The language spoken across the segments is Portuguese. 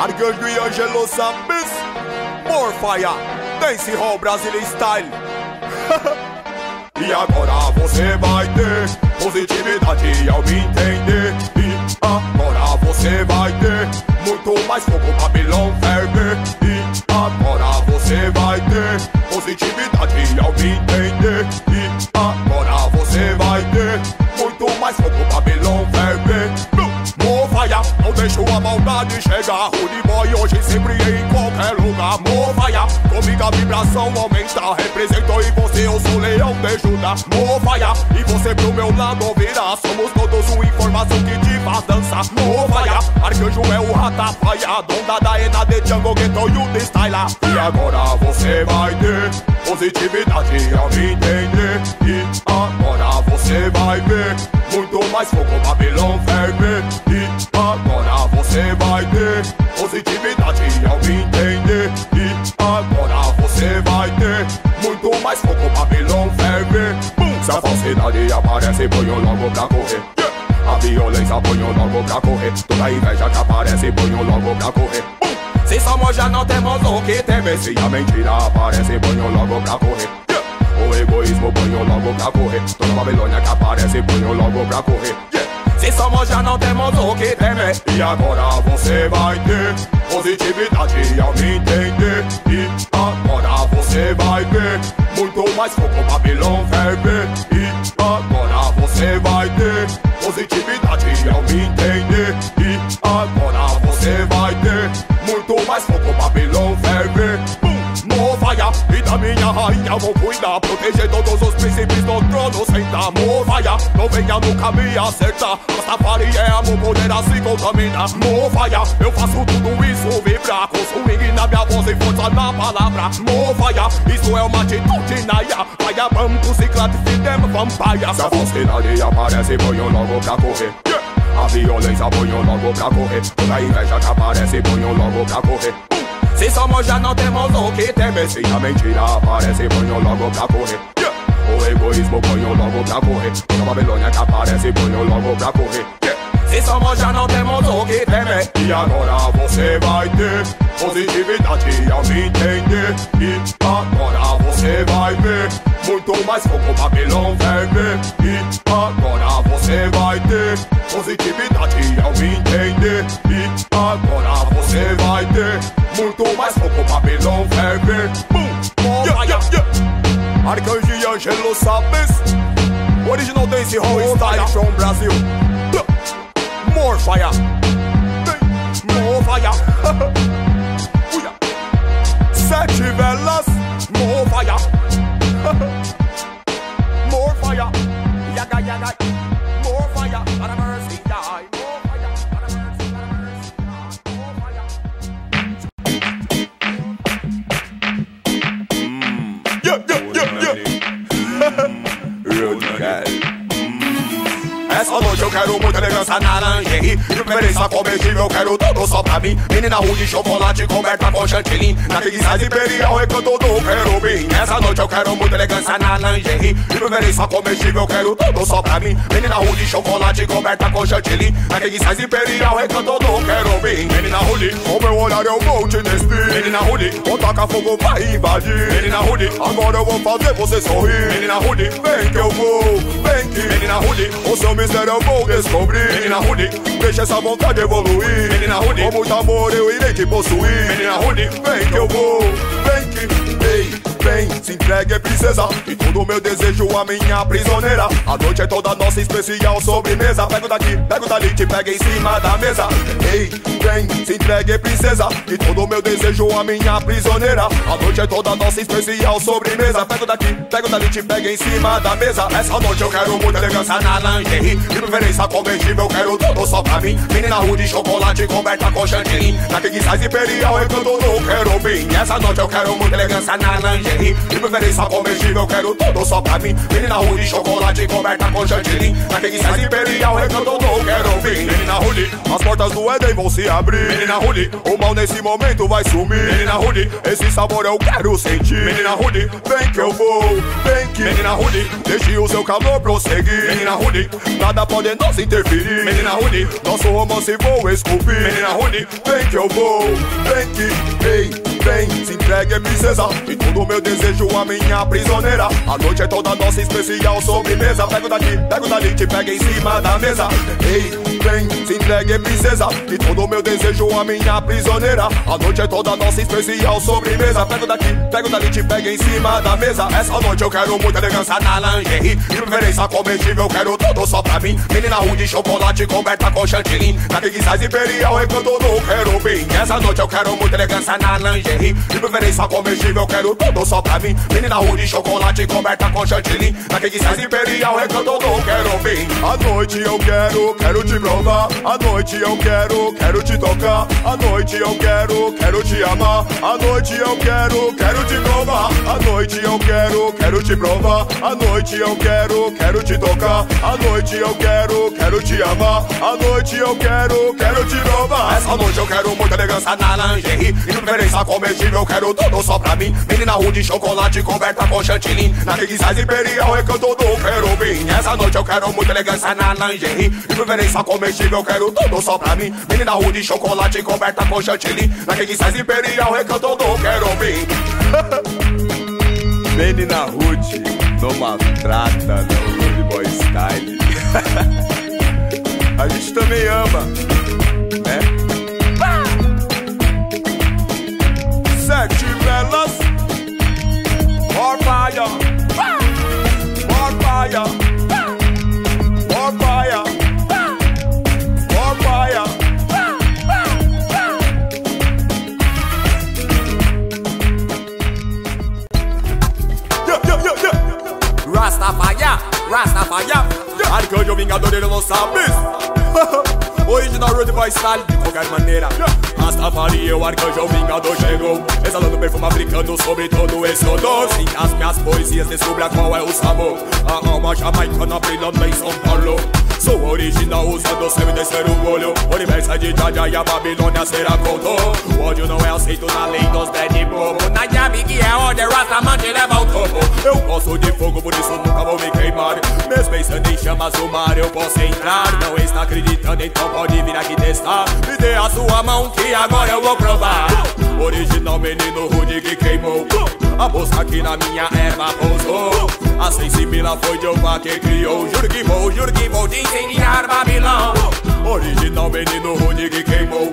Arcanjo e Angelo Sambis Morfire Dance Hall Brasília Style. E agora você vai ter positividade ao me entender E agora você vai ter muito mais fogo Babilão ferver E agora você vai ter positividade ao me entender não deixo a maldade chegar Rude boy hoje sempre em qualquer lugar. Movaia, comigo a vibração aumenta. Represento em você, eu sou leão de Judá Movaia, e você pro meu lado ouvirá Somos todos uma informação que te faz dançar. Movaia, arcanjo é o ratapaia. Donda da Ena de Django, Ghetto e o style E agora você vai ter positividade ao me entender. E agora você vai ver muito mais fogo Babilão ferver E agora você vai ter positividade ao me entender E agora você vai ter muito mais fogo Babilão ferver! Se a falsidade aparece, ponho logo pra correr! A violência ponho logo pra correr Toda inveja que aparece, ponho logo pra correr! Se somos já não temos o que temer Se a mentira aparece, ponho logo pra correr! O egoísmo ponho logo pra correr Toda Babilônia que aparece, ponho logo pra correr! Se somos já não temos o que temer E agora você vai ter positividade ao me entender. E agora você vai ver muito mais fogo Babilão ferver E agora você vai ter positividade ao me entender rainha vou cuidar Proteger todos os príncipes do trono Sentar, movaia, não venha nunca me acertar Rastafari é amor, poder assim contamina. Movaia, eu faço tudo isso vibrar Com swing na minha voz e força na palavra. Movaia, isso é uma atitude naia Vaia, bambu, ciclate, fidem, vampire. Se a falsidade aparece, ponho logo pra correr. Yeah. A violência ponho logo pra correr. Toda inveja que aparece, ponho logo pra correr se somos já não temos o que temer Se a mentira aparece, ponho logo pra correr yeah. O egoísmo ponho logo pra correr Toda Babilônia que aparece, ponho logo pra correr. Se somos já não temos o que temer E agora você vai ter positividade ao me entender E agora você vai ver muito mais fogo Babilão ferver E agora você vai ter positividade ao me entender E agora você vai ter mais fogo Babilão Boom! Yeah, yeah, yeah. Arcanjo e Angelo Sabes. Original Dance Hall Style from Brazil. Yeah. More fire. More fire. Sete velas More fire. More fire. Yaga yaga Vamos. Eu quero muita elegância na lingerie. De preferência comestível, quero tudo só pra mim. Menina ruim de chocolate coberta com chantilly. Na size imperial recanto do querubim. Essa noite eu quero muita elegância na lingerie. De preferência comestível, quero tudo só pra mim. Menina ruim de chocolate coberta com chantilly. Na size imperial recanto do querubim. Menina ruim, com meu olhar eu vou te despir Menina ruim, vou tacar fogo vai invadir. Menina ruim, agora eu vou fazer você sorrir. Menina ruim, vem que eu vou, vem que. Menina ruim, o seu mistério eu vou descobrir. Menina ruim, deixa essa vontade evoluir. Menina ruim, com muito amor eu irei te possuir. Menina ruim, vem que eu vou, entregue princesa. E todo meu desejo a minha prisioneira. A noite é toda nossa especial sobremesa. Pego daqui, pego dali, te pega em cima da mesa. Ei, vem, se entregue princesa. E todo meu desejo a minha prisioneira. A noite é toda nossa especial sobremesa. Pego daqui, pego dali, te pega em cima da mesa. Essa noite eu quero muita elegância na lingerie De preferência comestível, eu quero tudo só pra mim. Menina ruim de chocolate coberta com chantilly. Na king size imperial, eu canto no querubim. Essa noite eu quero muita elegância na lingerie De preferência comestível, eu quero tudo só pra mim Menina ruim de chocolate coberta com chantilly Na king size imperial, eu canto no querubim Menina ruim, as portas do Éden vão se abrir. Menina Rude, o mal nesse momento vai sumir. Menina Rude, esse sabor eu quero sentir. Menina Rude, vem que eu vou, vem que. Menina Rude, deixe o seu calor prosseguir. Menina Rude, nada pode nos interferir. Menina Rude, nosso romance vou esculpir. Menina Rude, vem que eu vou, vem que. Ei vem, se entregue, princesa. E todo meu desejo, a minha prisioneira. A noite é toda nossa especial sobremesa. Pego daqui, pego dali, te pega em cima da mesa. Ei, vem, se entregue, princesa. E todo meu desejo, a minha prisioneira. A noite é toda nossa especial sobremesa. Pego daqui, pego dali, te pega em cima da mesa. Essa noite eu quero muita elegância na lingerie. De preferência comestível, quero tudo só pra mim. Menina de chocolate coberta com chantilly. Na que size imperial, recanto no querubim. Essa noite eu quero muita elegância na lingerie lingerie De preferência comestível, quero tudo só pra mim. Menina rude, chocolate coberta com chantilly. Na King Size Imperial, recanto do quero vir. A noite eu quero, quero te provar. A noite eu quero, quero te tocar. A noite eu quero, quero te amar. A noite eu quero, quero te provar. A noite eu quero, quero te provar. A noite eu quero, quero te tocar. A noite eu quero, quero te amar. A noite eu quero, quero te provar. Essa noite eu quero muita elegância na lingerie. E de preferência comestível, quero tudo só pra mim. Menina rude, chocolate coberta com chantilly. Na King Size Imperial, recanto do querubim. Essa noite eu quero muita elegância na lingerie. De preferência comestível, quero tudo só pra mim. Menina rude, chocolate coberta com chantilly. Na King Size Imperial, recanto do querubim. Menina rude, não maltrata, não boy style. A gente também ama, More fire, more fire, more fire, more fire. Yeah, yeah, yeah, yeah. Rastafari, Rastafari, Arcanjo Vingador, ele não sabe. Original Rude Boy Style, de qualquer maneira. Rastafari, o arcanjo, vingador chegou Exalando perfume africano sobre todo esse odor Sim, as minhas poesias descubra qual é o sabor A alma jamaicana brilhando em São Paulo Sou original usando o céu e terceiro olho. Universo de Jaja e a Babilônia será contou O ódio não é aceito na lei dos dead bobo Na llave que é ordem, Rastamante leva ao topo. Eu gosto de fogo, por isso nunca vou me queimar. Mesmo pensando em chamas do mar, eu posso entrar. Não está acreditando, então pode vir aqui testar. Me dê a sua mão que agora eu vou provar Original menino rude que queimou. A mosca que na minha erva pousou. A sensimila foi Jeová que criou. Juro que vou, juro que vou te incendiar Babilão. Original menino rude que queimou.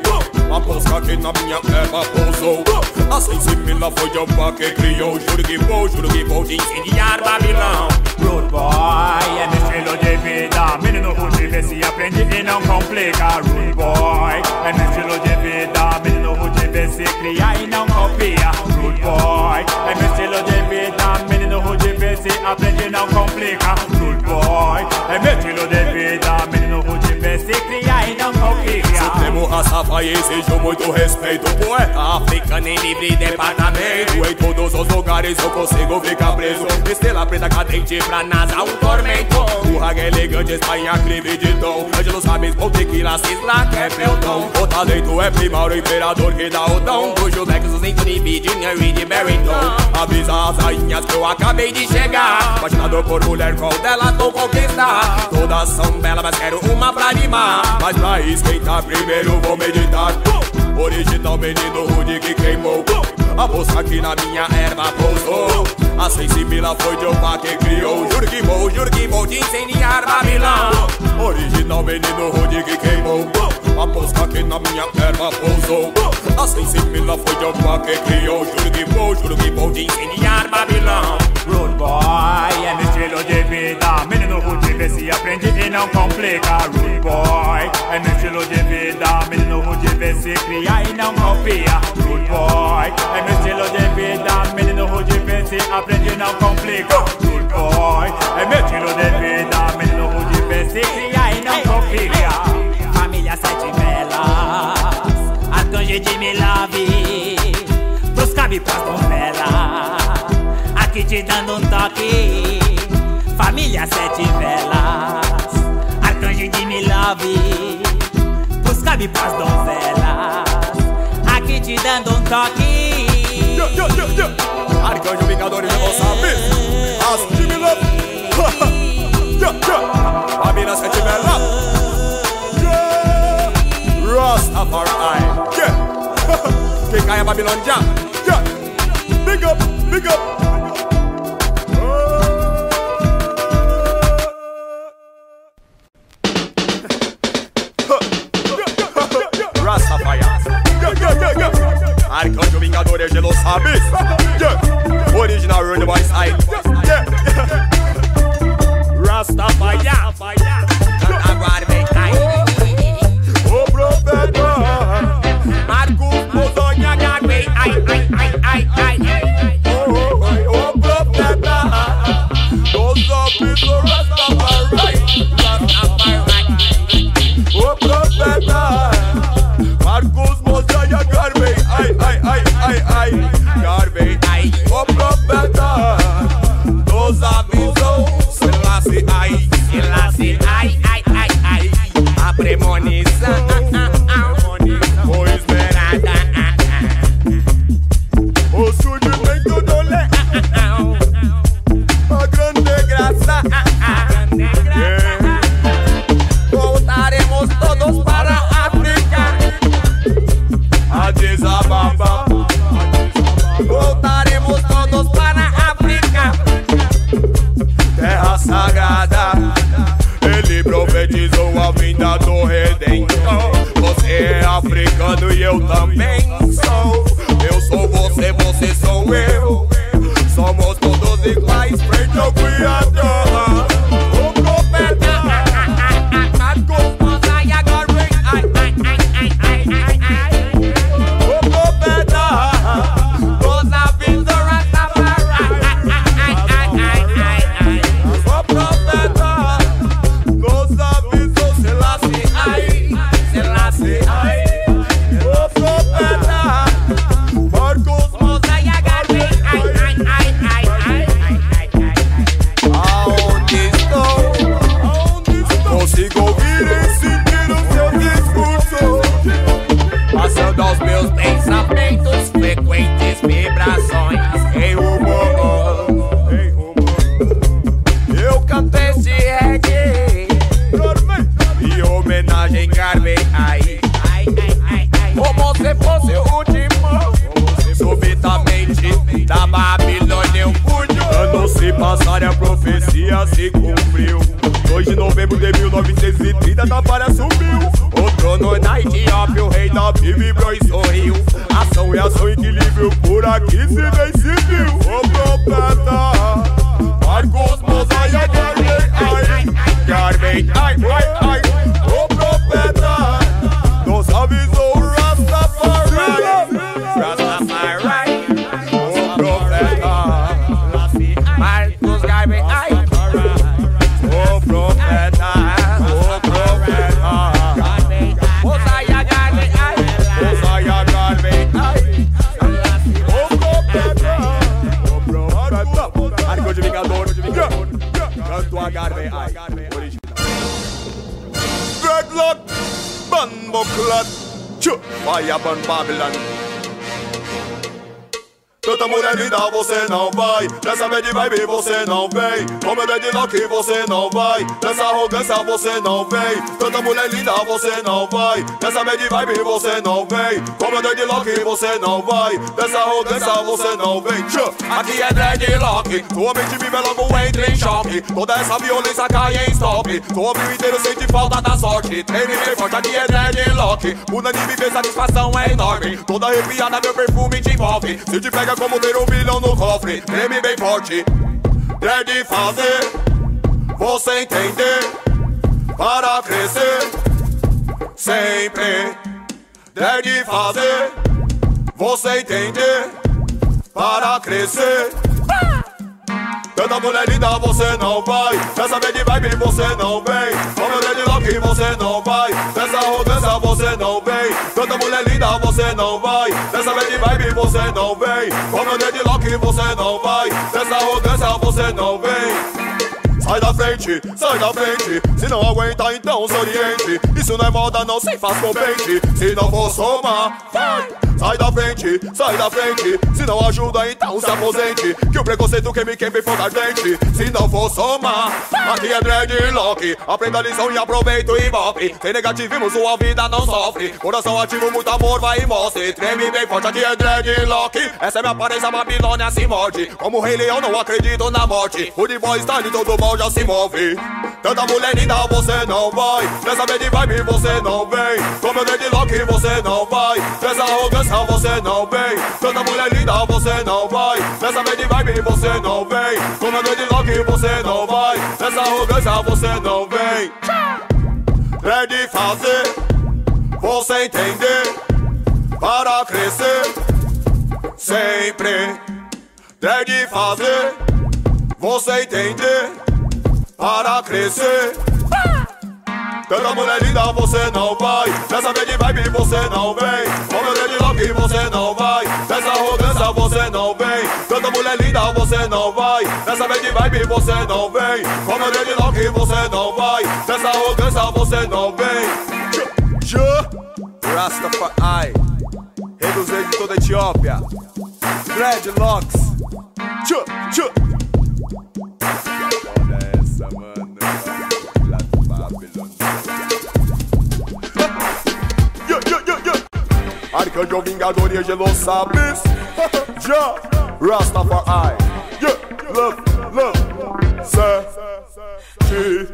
A mosca que na minha erva pousou. A sensimila foi Jeová que criou. Juro que vou, juro que vou te incendiar Babilão Rude boy, é meu estilo de vida Menino rude, vê se aprende e não complica Rude boy, é meu estilo de vida Menino rude, vê se cria e não copia Rude boy, é meu estilo de vida Menino rude, vê se aprende e não complica Rude boy, é meu estilo de vida Supremo Rastafari exijo muito respeito. Poeta africano em livre departamento. Em todos os lugares eu consigo ficar preso. Estrela preta cadente pra NASA um tormento. O raga elegante está em aclive de tom Ângelo sabes com tequila cisla que é peltão O talento é primário, imperador que dá o dom. Cujo Lex, os Anthony B, Junior Reed, Barrington Avisa as rainhas que eu acabei de chegar. Apaixonado por mulher, qual delas vou conquistar? Todas são belas, mas quero uma pra animar. Mas pra esquentar primeiro vou meditar Original menino rude que queimou. A mosca que na minha erva pousou. A sensibila foi Jeová que criou. Juro que vou, juro que vou te incendiar Babilão Original menino rude que queimou A mosca que na minha erva pousou. A sensibila foi Jeová que criou. Juro que vou, juro que vou te incendiar Babilão. Rude boy, é meu estilo de vida. Menino rude, vê se aprende e não complica. Rude boy, é meu estilo de vida. Menino rude, vê se cria e não copia. Rude boy, é meu estilo de vida. Menino rude, vê se aprende e não complica. Rude boy, é meu estilo de vida. Menino rude, vê se cria Sete Velas, Arcanjo de Milave, pros cabe pras novelas, aqui te dando um toque. Família Sete Velas, Arcanjo de Milave, pros cabe pras donzelas. Aqui te dando um toque. Yeah, yeah, yeah, yeah. Arcanjo Vingador e não sabe. As yeah, yeah. Família Sentimela. Yeah. Rastafari. Yeah. Quem cai é Babilônia. Yeah. Big up, big up. E a profecia se cumpriu. 2 de novembro de 1930 da palha subiu. O trono na Etiópia, o rei Davi vibrou e sorriu. Ação e ação, equilíbrio, por aqui se vem civil O profeta Marcos Mosaia Garvey, ai Garvey, ai, ai, ai O blood. Fire upon Babylon. Tanta mulher linda você não vai. Nessa bad vibe você não vem. Com meu deadlock você não vai. Nessa arrogância você não vem. Tanta mulher linda você não vai. Nessa bad vibe você não vem. Com meu deadlock você não vai. Nessa arrogância você não vem. Aqui é deadlock Tua mente vive logo entra em choque. Toda essa violência cai em stop. Tua vida inteiro sente falta da sorte. Treme bem forte, aqui é Muda de viver, satisfação é enorme. Toda arrepiada meu perfume te envolve. Se te pega como ter um milhão no cofre Treme bem forte. Deve fazer Você entender Para crescer Sempre. Deve fazer Você entender Para crescer Tanta mulher linda você não vai. Nessa bad vibe você não vem. Com meu deadlock você não vai. Nessa arrogância você não vem. Tanta mulher linda você não vai. Nessa bad vibe você não vem. Com meu deadlock você não vai. Nessa arrogância você não vem sai da frente, sai da frente. Se não aguenta, então se oriente. Isso não é moda, não se faz com pente. Se não for somar, vai. Sai da frente, sai da frente. Se não ajuda, então se aposente. Que o preconceito queime, queime fogo ardente. Se não for somar, aqui é dreadlock. Aprenda a lição e aproveita o ibope. Sem negativismo, sua vida não sofre. Coração ativo, muito amor, vai e mostre. Treme bem forte, aqui é dreadlock. Essa é minha aparência, Babilônia se morde. Como rei leão, não acredito na morte. O de boy está ali, todo já se move. Tanta mulher linda, você não vai. Nessa bad vibe, você não vem. Com meu dreadlock, você não vai. Nessa arrogância, você não vem. Tanta mulher linda, você não vai. Nessa bad vibe, você não vem. Com meu dreadlock, você não vai. Nessa arrogância, você não vem. É de fazer, você entender. Para crescer, sempre. É de fazer, você entender. Para crescer. Tanta mulher linda você não vai. Nessa bad vibe você não vem. Com meu dreadlock você não vai. Nessa arrogância você não vem. Tanta mulher linda você não vai. Nessa bad vibe você não vem. Com meu dreadlock você não vai. Nessa arrogância você não vem. Tchê, Rastafari, rei de toda a Etiópia. Dreadlocks. Tchê, tchê. Arcanjo Vingador e Angelo Sabes Já Rastafari. Yeah, love, love. Te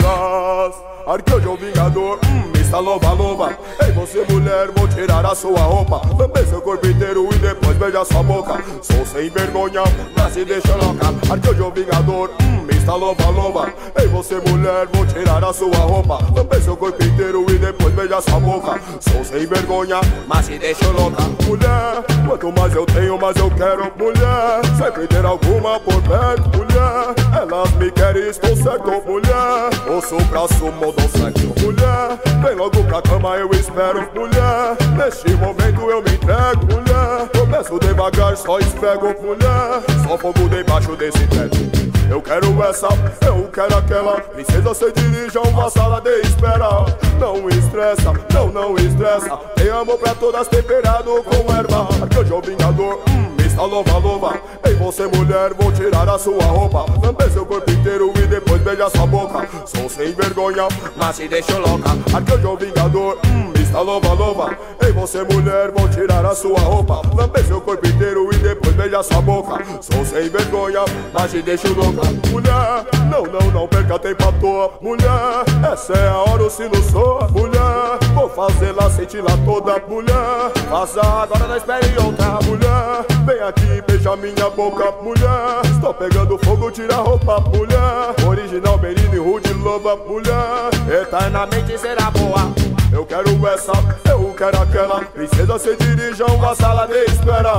Las Arcanjo Vingador Hum, está louva, louva Ei, você mulher, vou tirar a sua roupa. Lamber seu corpo inteiro e depois beija sua boca. Sou sem vergonha, mas se deixa louca. Arcanjo Vingador Hum, está louva, louva Ei, você mulher, vou tirar a sua roupa. Lamber seu corpo inteiro e depois beija sua boca. Sou sem vergonha, mas se deixa louca. Mulher, quanto mais eu tenho, mais eu quero. Mulher, sempre ter alguma por perto. Mulher, elas me querem, estou certo. Mulher, ouço pra sumo do sexo Mulher, vem logo pra cama, eu espero. Mulher, neste momento eu me entrego. Mulher, começo devagar, só esfrego Mulher, só fogo debaixo desse teto. Eu quero essa, eu quero aquela Princesa, se dirige a uma sala de espera. Não estressa, não, não estressa. Tem amor pra todas, temperado com erva. Arcanjo Vingador, hum, está louva, louva. Ei, você mulher, vou tirar a sua roupa. Lamber seu corpo inteiro e depois beija sua boca. Sou sem vergonha, mas se deixo louca. Arcanjo Vingador, hum, está louva, louva Ei, você mulher, vou tirar a sua roupa. Lamber seu corpo inteiro e depois beija sua boca. Sou sem vergonha, mas te deixo louca. Mulher, não, não, não perca tempo à toa. Mulher, essa é a hora, o sino soa. Mulher, vou fazê-la sentir lá toda. Mulher, faça agora, não espere outra. Mulher, vem aqui, beija minha boca. Mulher, estou pegando fogo, tira a roupa. Mulher, original, Merino e Rude Loba. Mulher, eternamente será boa eu quero essa, eu quero aquela. Princesa se dirige a uma sala de espera.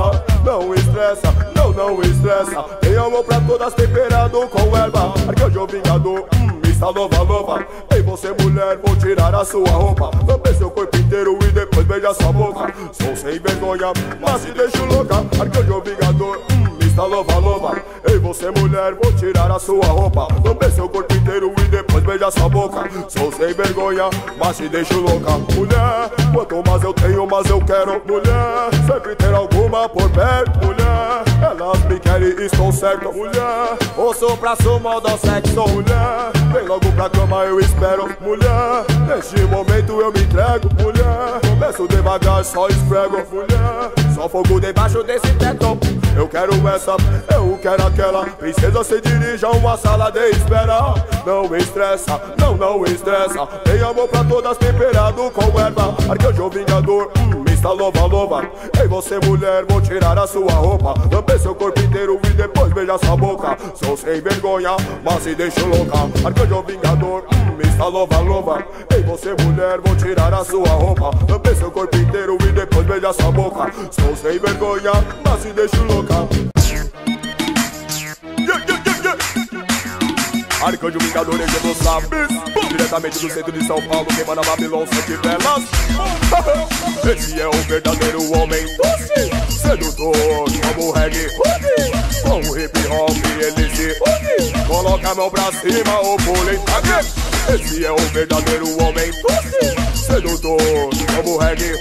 Não estressa, não, não estressa. Tem amor pra todas temperado com erva. Arcanjo Vingador, hum, está louva, louva Ei você mulher, vou tirar a sua roupa. Lamber seu corpo inteiro e depois beija sua boca. Sou sem vergonha, mas se deixo louca. Arcanjo Vingador, hum, está louva, louva Ei você mulher, vou tirar a sua roupa. Lamber seu corpo inteiro e depois beija sua boca. Sou sem vergonha, mas te deixo louca. Mulher, quanto mais eu tenho, mais eu quero. Mulher, sempre ter alguma por perto. Mulher, elas me querem, estou certo. Mulher, ouço pra sumo do sexo. Mulher, vem logo pra cama, eu espero. Mulher, neste momento eu me entrego. Mulher, começo devagar, só esfrego. Mulher, só fogo debaixo desse teto Eu quero essa, eu quero aquela. Princesa se dirige a uma sala de espera. Não estressa, não, não estressa. Tem amor pra todas, temperado com erva. Arcanjo Vingador, hum, está louva, louva Ei você mulher, vou tirar a sua roupa. Lamber seu corpo inteiro e depois beija sua boca. Sou sem vergonha, mas se deixo louca. Arcanjo Vingador, hum, está louva, louva Ei você mulher, vou tirar a sua roupa. Lamber seu corpo inteiro e depois beija sua boca. Sou sem vergonha, mas se deixo louca. Yeah, yeah, yeah, yeah. Arcanjo Vingador, ele não sabe Diretamente do centro de São Paulo, queimando a Babilônia, sete velas. Esse é o verdadeiro homem doce Sedutor, como reggae Com o hip hop ele se une Coloca a mão pra cima, o pulem Esse é o verdadeiro homem doce Sedutor, como reggae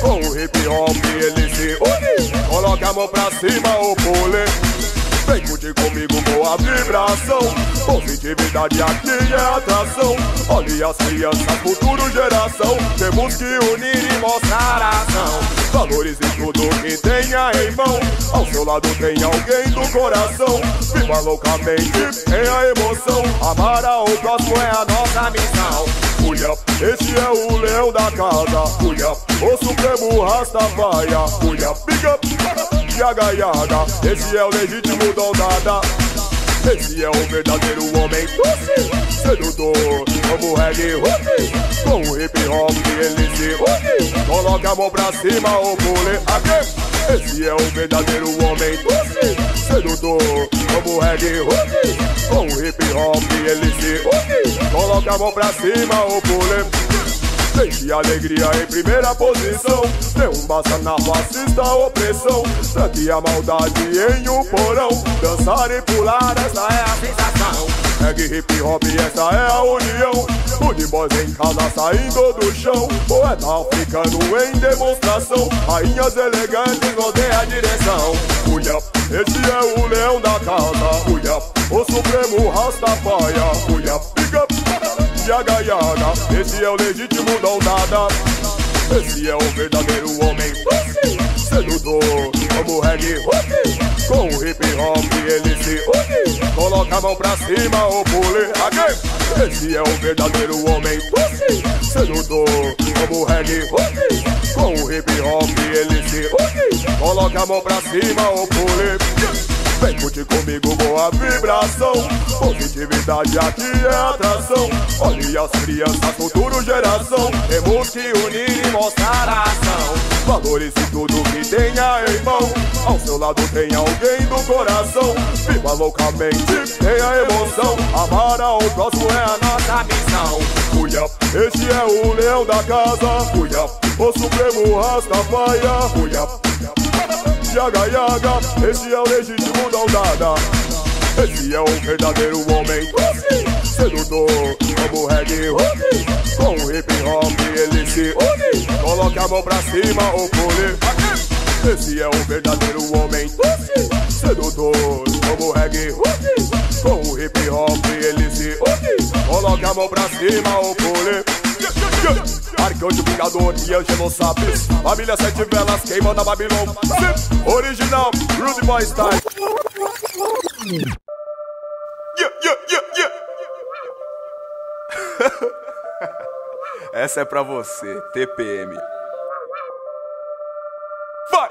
Com o hip hop ele se une Coloca a mão pra cima, o pulem Vem curtir comigo boa vibração. Positividade aqui é atração. Olhe as crianças, futuro geração. Temos que unir e mostrar ação. Valorize tudo que tenha em mão. Ao seu lado tem alguém do coração. Viva loucamente, tenha emoção. Amar ao próximo é a nossa missão Esse é o leão da casa. O supremo Rastafaya Uia, big up yaga yaga Esse é o legítimo dada. Esse é o verdadeiro homem doce Sedutor, como reggae hook Com o hip hop ele se une. Coloca a mão pra cima, o pule aqui. Esse é o verdadeiro homem doce Sedutor, como reggae hook Com hip hop ele se Coloca a mão pra cima, o pule Deixe alegria em primeira posição. Derruba na fascista opressão. Tranque a maldade em um porão. Dançar e pular, essa é a sensação. Reggae hip hop, essa é a união. Unibós em casa saindo do chão. Poeta africano em demonstração. Rainhas elegantes rodeia a direção. Uia, esse é o leão da casa. Uia, o supremo Rastafari Uia, big up yaga yaga Esse é o legítimo não nada Esse é o verdadeiro homem. Sedutor como reggae. Com o hip hop ele se une Coloca a mão pra cima ou pule. Esse é o verdadeiro homem. Sedutor como reggae. Com o hip hop ele se une Coloca a mão pra cima ou pule Vem curtir comigo boa vibração. Positividade aqui é atração. Olhe as crianças, futuro geração. Temos que unir e mostrar a ação. Valorize tudo que tenha em mão. Ao seu lado tem alguém do coração. Viva loucamente, tenha emoção. Amar ao próximo é a nossa missão. Cuia, esse é o leão da casa. Cuia, o supremo Rastafari Cuia Yaga Yaga, esse é o legítimo Daldada Esse é o verdadeiro homem. Sedutor, como reggae Com o hip hop ele se une. Coloque a mão pra cima ou pule. Esse é o verdadeiro homem. Sedutor, como reggae Com o hip hop ele se une. Coloque a mão pra cima ou pule Arcanjo Vingador e Angelo Sabes Família Sete Velas queimando a Babilônia. Original, Rudy Boy Style. Yeah, yeah, yeah, yeah. Essa é pra você, TPM Vai!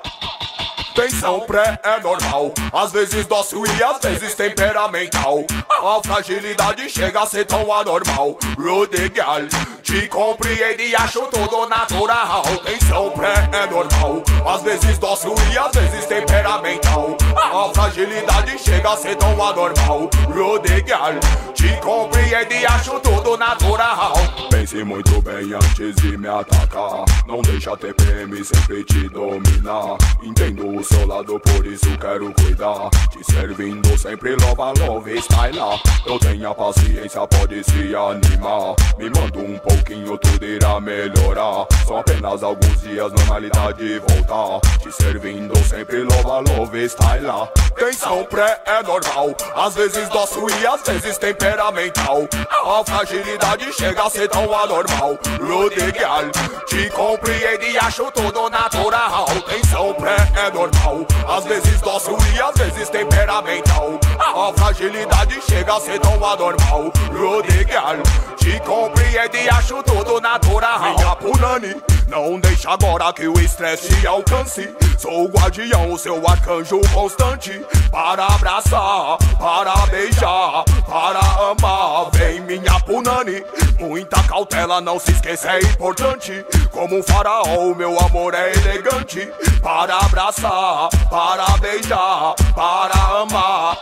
Tensão pré é normal, às vezes dócil e às vezes temperamental. A fragilidade chega a ser tão anormal. Rude gal, te compreende e acho tudo natural. Tensão pré é normal, às vezes dócil e às vezes temperamental. A fragilidade chega a ser tão anormal. Rude gal, te compreende e acho tudo natural. Pense muito bem antes de me atacar. Não deixa a TPM sempre te dominar. Entendo o seu por isso quero cuidar. Te servindo sempre lova, love, style. Eu tenho a paciência, pode se animar. Me manda um pouquinho, tudo irá melhorar. São apenas alguns dias, normalidade voltar. Te servindo sempre lova, love, style. Tensão pré é normal, às vezes dócil e às vezes temperamental. A fragilidade chega a ser tão anormal. Rude girl, te compreende e acho tudo natural. Tensão pré é normal normal Às vezes dócil e às vezes temperamental. A fragilidade chega a ser tão anormal. Rudiger, te compreende e acho tudo natural. Minha Punani, não deixa agora que o estresse alcance. Sou o guardião, seu arcanjo constante. Para abraçar, para beijar, para amar. Vem minha Punani, muita cautela, não se esqueça, é importante. Como um faraó, meu amor é elegante. Para abraçar para beijar, para amar.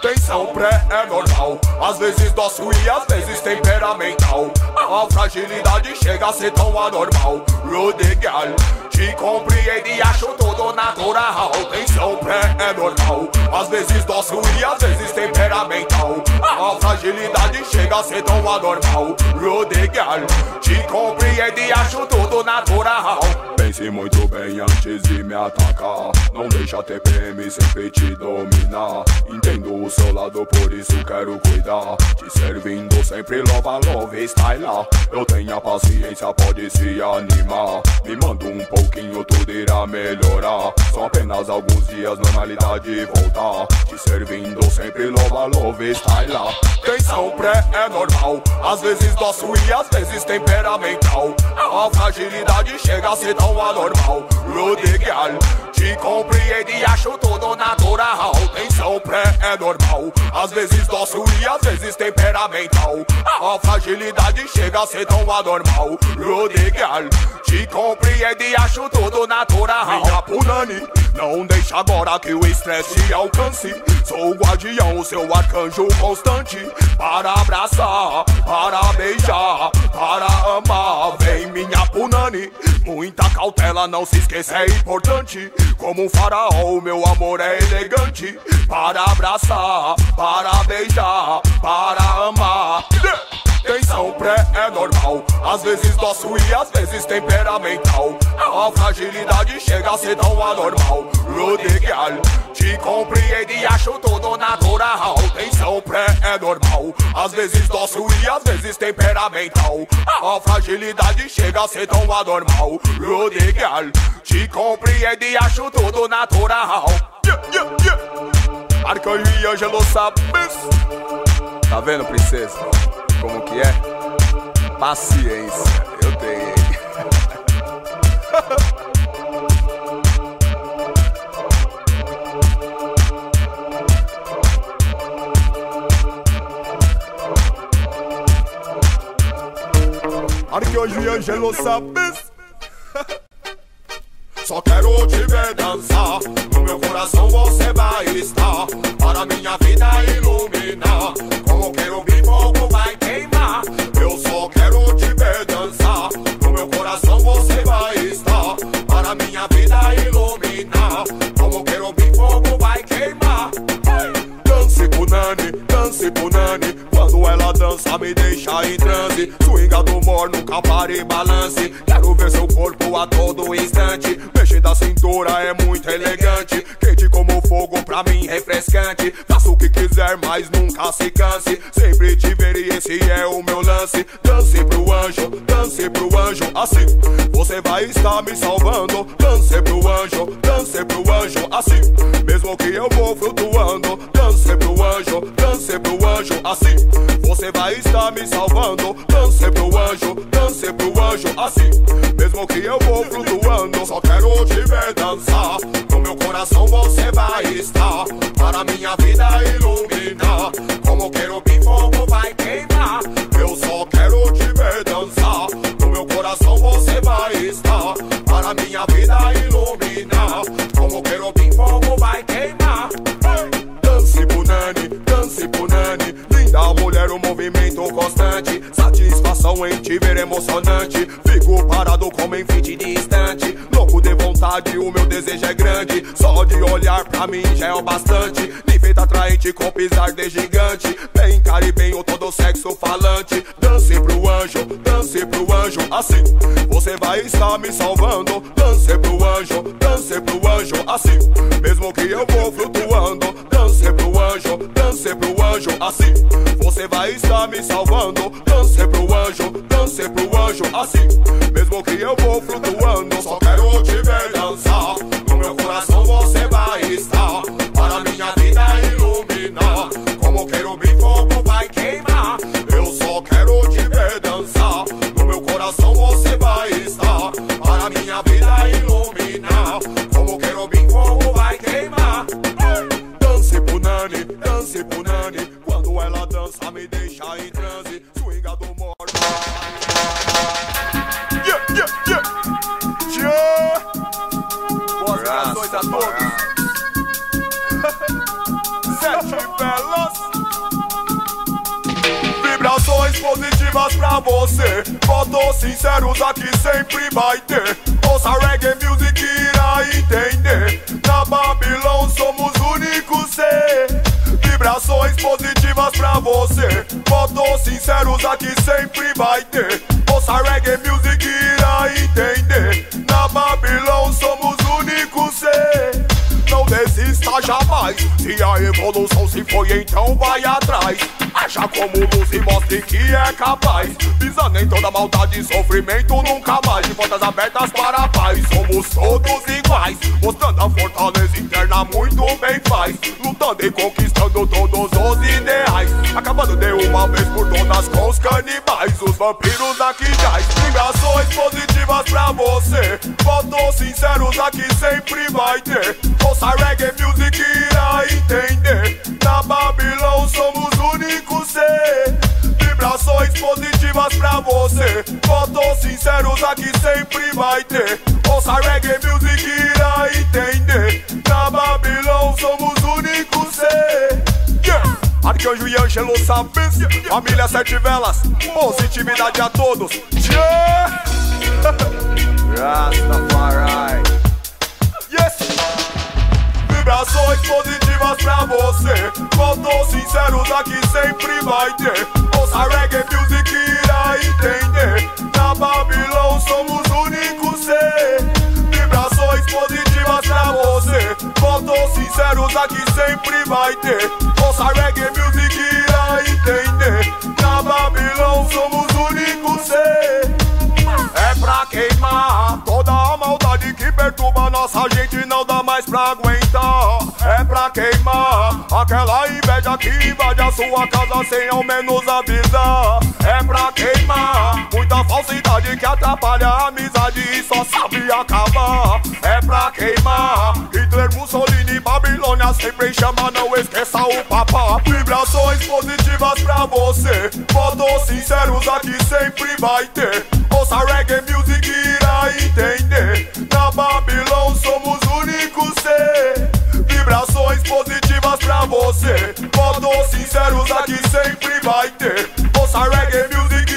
Tensão pré é normal, às vezes dócil e às vezes temperamental. A fragilidade chega a ser tão anormal. Rudigal, te compreende e acho tudo natural. Tensão pré é normal, às vezes dócil e às vezes temperamental. A fragilidade chega a ser tão anormal. Rudigal, te compreende e acho tudo natural. Pense muito bem antes de me atacar. Não deixa a TPM sempre te dominar. Entendo o seu lado, por isso quero cuidar. Te servindo sempre lova, love, style. Eu tenho a paciência, pode se animar. Me manda um pouquinho, tudo irá melhorar. São apenas alguns dias, normalidade voltar. Te servindo sempre lova, love, style. Tensão pré é normal. Às vezes dócil e às vezes temperamental. A fragilidade chega a ser tão anormal. Rudigal, te compreende e acho tudo natural. Tensão pré é normal. Às vezes dócil e às vezes temperamental. A fragilidade chega a ser tão anormal. Rudigal, te compreende e acho tudo natural. Minha Punani, não deixa agora que o estresse te alcance. Sou o guardião, o seu arcanjo constante. Para abraçar, para beijar, para amar. Vem minha Punani, muita cautela, não se esqueça, é importante. Como um faraó, meu amor é elegante. Para abraçar, para beijar, para é normal, às vezes dócil e às vezes temperamental. A fragilidade chega a ser tão anormal. Rudigal, te compreende e acho tudo natural. Tensão pré é normal, às vezes dócil e às vezes temperamental. A fragilidade chega a ser tão anormal. Rudigal, te compreende e acho tudo natural. Yeah, yeah, yeah. Arcanjo e Ângelo sabes? Tá vendo, princesa? Como que é? Paciência, eu tenho. Arcanjo e Ângelo sabes? Só quero te ver dançar. No meu coração você vai estar. Para minha vida iluminar. Como quero vir, fogo vai queimar. Eu só quero iluminar. Como quero vir, fogo vai queimar. Dance punani, dance punani. Quando ela dança, me deixa em transe. Swinga do mor, nunca e balance. Quero ver seu corpo a todo instante. Mexer da cintura é muito elegante. Fogo, pra mim refrescante. Faça o que quiser, mas nunca se canse. Sempre te ver e esse é o meu lance. Dance pro anjo, dance pro anjo. Assim você vai estar me salvando. Dance pro anjo, dance pro anjo. Assim mesmo que eu vou flutuando. Dance pro anjo, dance pro anjo. Assim você vai estar me salvando. Dance pro anjo, dance pro anjo. Assim mesmo que eu vou flutuando. Só quero te ver dançar. No meu coração você vai estar. Para minha vida iluminar. Como quero que fogo vai queimar. Eu só quero te ver dançar. No meu coração você vai estar. Para minha vida iluminar. Como quero que fogo vai queimar. Dance punani, dance punani. Linda mulher, um movimento constante. Satisfação em te ver emocionante. Fico parado como. Louco de vontade, o meu desejo é grande. Só de olhar pra mim já é o bastante. Me feita atraente com pisar de gigante. Bem caribenho, todo sexo falante. Dance pro anjo, dance pro anjo. Assim você vai estar me salvando. Dance pro anjo, dance pro anjo. Assim mesmo que eu vou flutuando. Dance pro anjo, dance pro anjo. Assim você vai estar me salvando. Dance pro anjo, dance pro anjo. Assim mesmo que eu vou flutuando. Só quero te ver dançar. No meu coração você vai estar. Para minha vida iluminar. Como quero bem fogo positivas pra você. Votos sinceros aqui sempre vai ter. Ouça reggae music irá entender. Na Babilão somos únicos ser. Vibrações positivas pra você. Votos sinceros aqui sempre vai ter. Ouça reggae music irá jamais. Se a evolução se foi, então vai atrás. Acha como luz e mostre que é capaz. Pisando em toda maldade e sofrimento, nunca mais. De portas abertas para a paz, somos todos iguais. Mostrando a fortaleza interna, muito bem faz. Lutando e conquistando todos os ideais. Acabando de uma vez por todas com os canibais. Os vampiros aqui jaz. Vibrações positivas pra você. Votos sinceros aqui sempre vai ter. Ouça reggae music você. Votos sinceros aqui sempre vai ter. Ouça reggae music irá entender. Na Babilão somos únicos ser. Yeah. Arcanjo e Ângelo Sabes, família Sete Velas, positividade a todos. Yeah. Rastafari. Vibrações positivas pra você. Votos sinceros aqui sempre vai ter. Ouça reggae music irá entender. Na Babilão somos únicos ser. Vibrações positivas pra você. Votos sinceros aqui sempre vai ter. Ouça reggae music irá entender. Na Babilão somos únicos ser. Aquela inveja que invade a sua casa sem ao menos avisar. É pra queimar muita falsidade que atrapalha a amizade e só sabe acabar. É pra queimar Hitler, Mussolini, Babilônia sempre chama, não esqueça o papá. Vibrações positivas pra você, votos sinceros aqui sempre vai ter. Ouça reggae music você. Votos sinceros aqui sempre vai ter. Ouça reggae music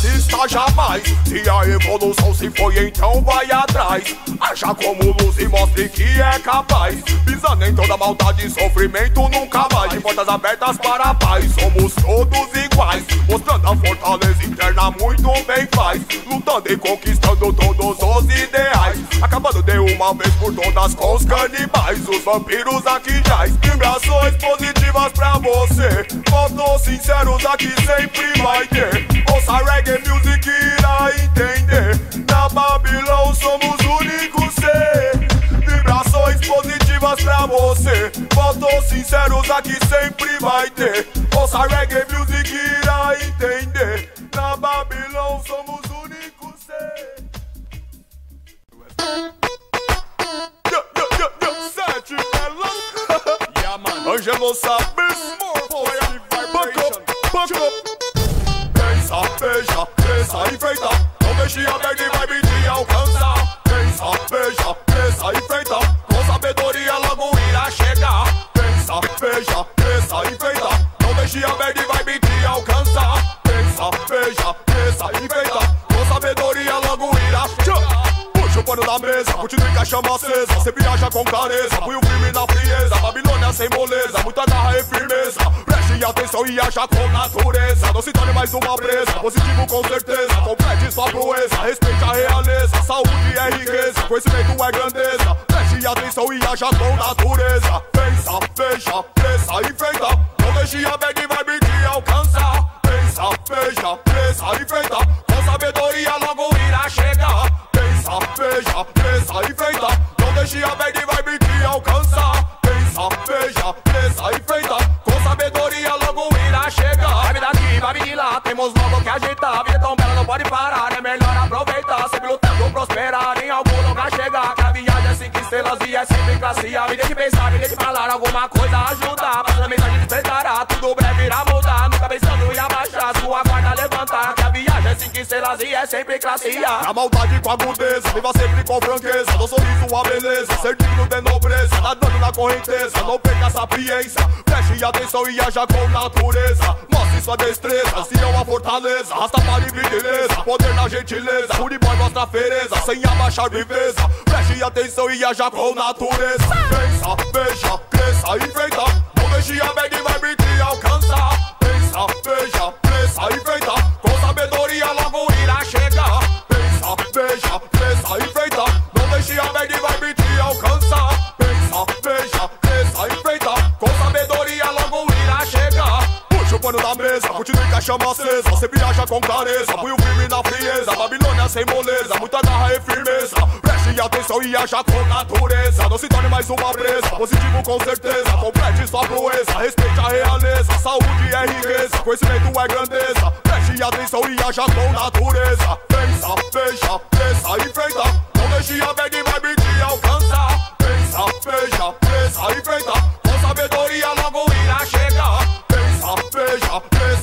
Desista jamais. Se a evolução se foi, então vai atrás. Acha como luz e mostre que é capaz. Pisando em toda maldade e sofrimento, nunca mais. De portas abertas para a paz, somos todos iguais. Mostrando a fortaleza interna, muito bem faz. Lutando e conquistando todos os ideais. Acabando de uma vez por todas com os canibais. Os vampiros aqui jaz. Vibrações positivas pra você. Votos sinceros aqui sempre vai ter. Ouça reggae music irá entender. Na Babilão somos únicos ser. Vibrações positivas pra você. Votos sinceros aqui sempre vai ter. Ouça reggae music viagem é é sempre classe A. Me deixe pensar, me deixe falar. Alguma coisa ajudar. Mas a mensagem despertará. Tudo breve irá e é sempre classe A. Na maldade com agudeza, viva sempre com franqueza. No sorriso a beleza, ser digno de nobreza. Nadando na correnteza, não perca a sapiência. Preste atenção e haja com natureza. Mostre sua destreza, se é uma fortaleza. Rasta para beleza, poder na gentileza. Boy mostra fereza, sem abaixar viveza. Preste atenção e haja com natureza. Pensa, veja, cresça, enfeita. Não deixe a bad vibe te alcançar. Pensa, veja, cresça, enfeita. Pano da mesa, continue com a chama acesa. Você viaja com clareza, põe o firme na frieza. Babilônia sem moleza, muita garra e firmeza. Preste atenção e haja com natureza. Não se torne mais uma presa, positivo com certeza. Complete sua proeza, respeite a realeza. Saúde é riqueza, conhecimento é grandeza. Preste atenção e haja com natureza. Pensa, veja, cresça e feita. Não deixe a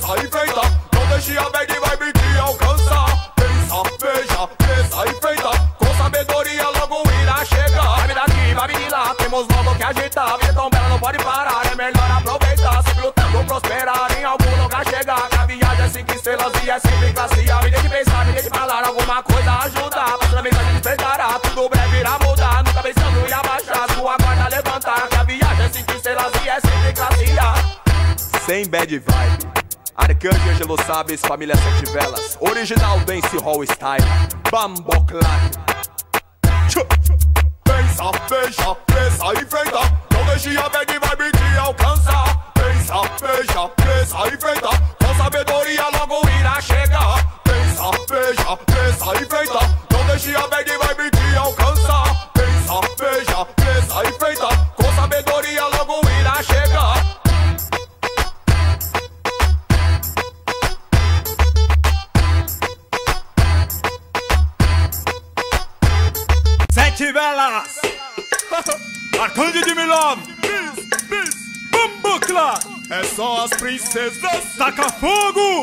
cresça e feita. Não deixe a bad vibe te alcançar. Pensa, veja, cresça e feita. Com sabedoria logo irá chegar. Vai me daqui, vai me lá, temos logo que agitar. Vida tão bela, não pode parar. É melhor aproveitar, sempre lutando, prosperar. Em algum lugar chegar. Que a viagem é cinco estrelas e é sempre classe A. Me deixe pensar, me deixe falar alguma coisa ajudar. Passando a mensagem despertará, tudo breve irá mudar. Nunca pensando em abaixar, sua guarda levantar. Que a viagem é cinco estrelas e é sempre classe A. Sem bad vibe. Arcanjo Angelo Sabes, família Sete Velas. Original Dance Hall Style. Bamboclad. Pensa, veja, cresça e feita. Não deixe a bad vibe te alcançar. Pensa, veja, cresça e feita. Com sabedoria logo irá chegar. Pensa, veja, cresça e feita. Não deixe a bad vibe Sete velas! Arcanjo de Milov! Bambucla! É só as princesas. Taca fogo!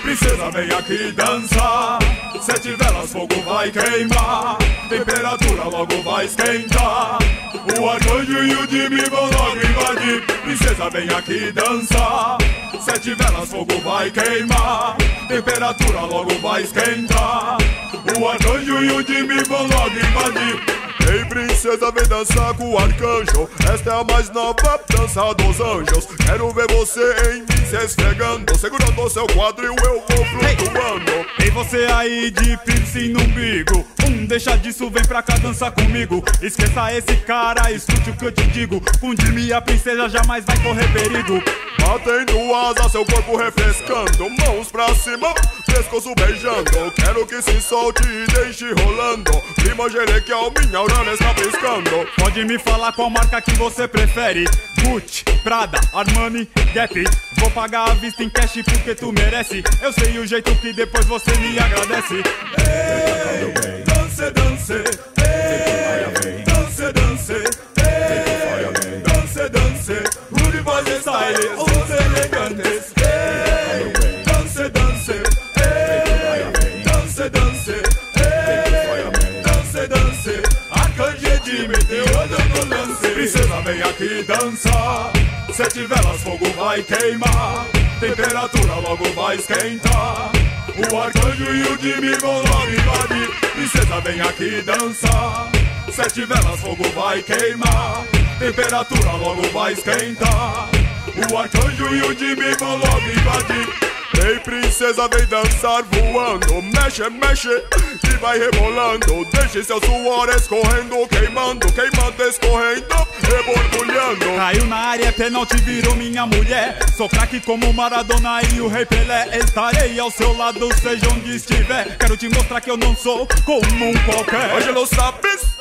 Princesa, vem aqui dançar. Sete velas, fogo vai queimar. Temperatura logo vai esquentar. O arcanjo e o Jimmy vão logo invadir. Princesa, vem aqui dançar. Sete velas, fogo vai queimar. Temperatura logo vai esquentar. O arcanjo e o Jimmy vão logo invadir. Ei, princesa, vem dançar com o arcanjo. Esta é a mais nova dança dos anjos. Quero ver você em mim se esfregando. Segurando seu quadril, eu vou flutuando. Ei você aí de piercing no umbigo Um, deixa disso, vem pra cá dançar comigo Esqueça esse cara, escute o que eu te digo Com Jimmy a princesa jamais vai correr perigo Batendo asa, seu corpo refrescando. Mãos pra cima, pescoço beijando. Quero que se solte e deixe rolando. Prima Jerequiel, minha urana está piscando. Pode me falar qual marca que você prefere Gucci, Prada, Armani, Gap Vou pagar a vista em cash porque tu merece Eu sei o jeito que depois você me agradece Ei, dance, dance. Ei, dance, dance. Ei, dance, dance. Rudy Boys Style, os elegantes. Ei, dance, dance. Ei, dance, dance. Ei, dance, dance. Arcanjo de meteoro no. Princesa, vem aqui dançar. Sete velas, fogo vai queimar. Temperatura logo vai esquentar. O arcanjo e o Jimmy vão logo invadir. Princesa, vem aqui dançar. Sete velas, fogo vai queimar. Temperatura logo vai esquentar. O arcanjo e o Jimmy vão logo invadir. Ei, princesa, vem dançar voando. Mexe, mexe e vai rebolando. Deixe seu suor escorrendo, queimando, queimando, escorrendo e borbulhando. Caiu na área, pênalti, virou minha mulher Sou craque como Maradona e o Rei Pelé Estarei ao seu lado, seja onde estiver Quero te mostrar que eu não sou como um qualquer Hoje não sabes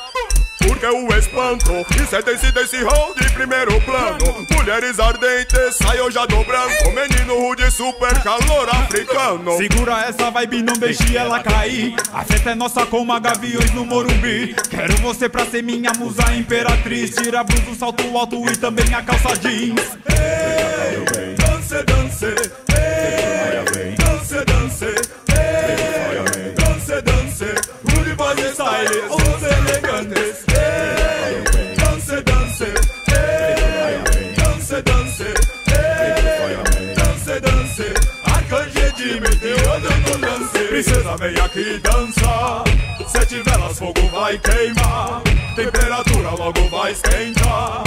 porque o espanto De sentença desse rol de primeiro plano. Mulheres ardentes, saiu já do branco. Menino rude, super calor africano. Segura essa vibe, não deixe ela cair. A festa é nossa como a gaviões no Morumbi. Quero você pra ser minha musa imperatriz. Tira a blusa, o salto alto e também a calça jeans. Ei, dance, dance. Ei, dance, dance. Ei, dance, dance. Rude, fazer style, os elegantes. Princesa, vem aqui dançar. Sete velas, fogo vai queimar. Temperatura logo vai esquentar.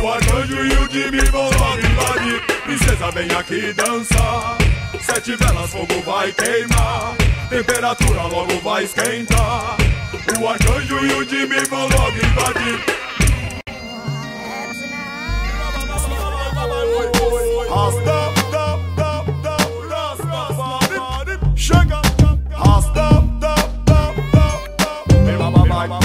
O arcanjo e o Jimmy vão logo invadir. Princesa, vem aqui dançar. Sete velas, fogo vai queimar. Temperatura logo vai esquentar. O arcanjo e o Jimmy vão logo invadir. Rasta, da,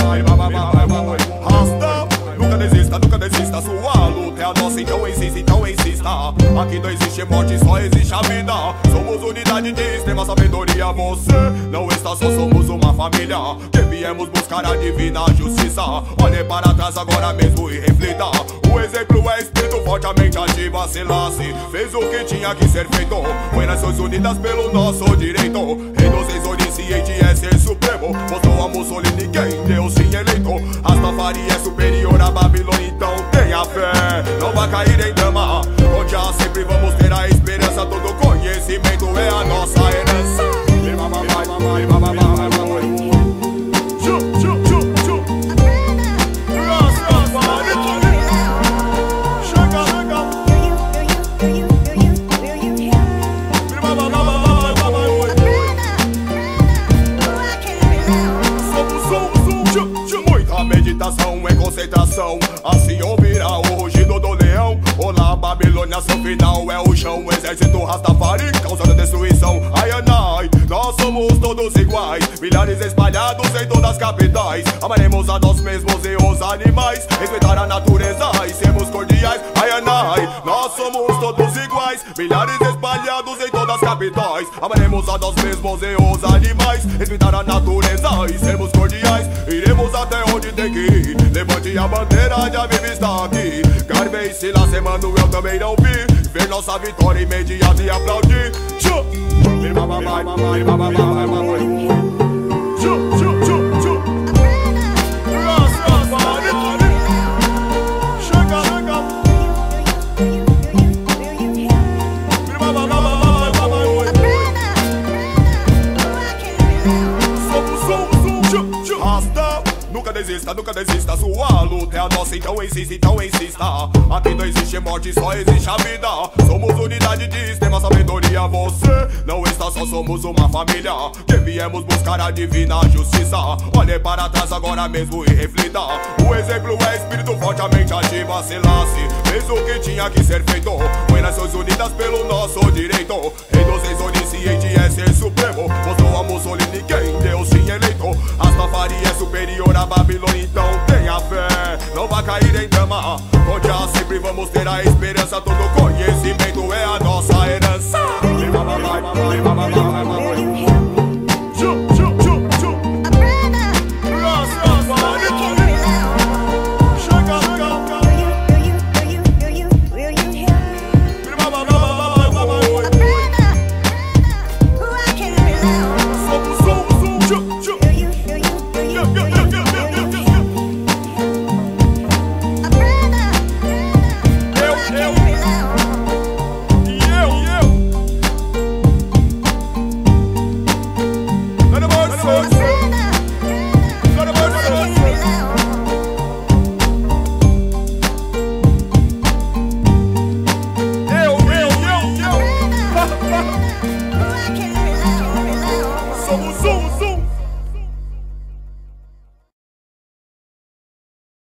Rasta, nunca desista, nunca desista. Sua luta é a nossa, então insista, então insista. Aqui não existe morte, só existe a vida. Somos unidade de extrema sabedoria. Você não está só, somos uma família. Que viemos buscar a divina justiça. Olhe para trás agora mesmo e reflita. O exemplo é espírito forte, a mente ativa, se lasse. Fez o que tinha que ser feito. Foi Nações Unidas pelo nosso direito. Rei dos onisciente é ser supremo. Mostrou a Mussolini quem Deus tinha eleito. Rastafari é superior a Babilônia, então tenha fé. Não vai cair em dama. Onde há sempre vamos ter a esperança. Todo conhecimento é a nossa herança. Capitais Amaremos a nós mesmos e os animais. Respeitar a natureza e sermos cordiais. Iremos até onde tem que ir. Levante a bandeira de a Viva está aqui. Garvey, Silas, Emanuel também não vi. Ver nossa vitória imediata e aplaudir. Tchu! A nossa, então insista, então insista. Aqui não existe morte, só existe a vida. Somos unidade de extrema sabedoria. Você não está só, somos uma família. Que viemos buscar a divina justiça. Olhe para trás agora mesmo e reflita. O exemplo é espírito forte, a mente ativa, se lasse. Fez o que tinha que ser feito. Foi Nações Unidas pelo nosso direito. Rei dos reis, Onisciente é ser supremo. Mostrou a Mussolini quem Deus te eleitou Rastafari é superior a Babilônia Então tenha fé, não vai cair em drama Contra sempre vamos ter a esperança. Todo conhecimento é a nossa herança.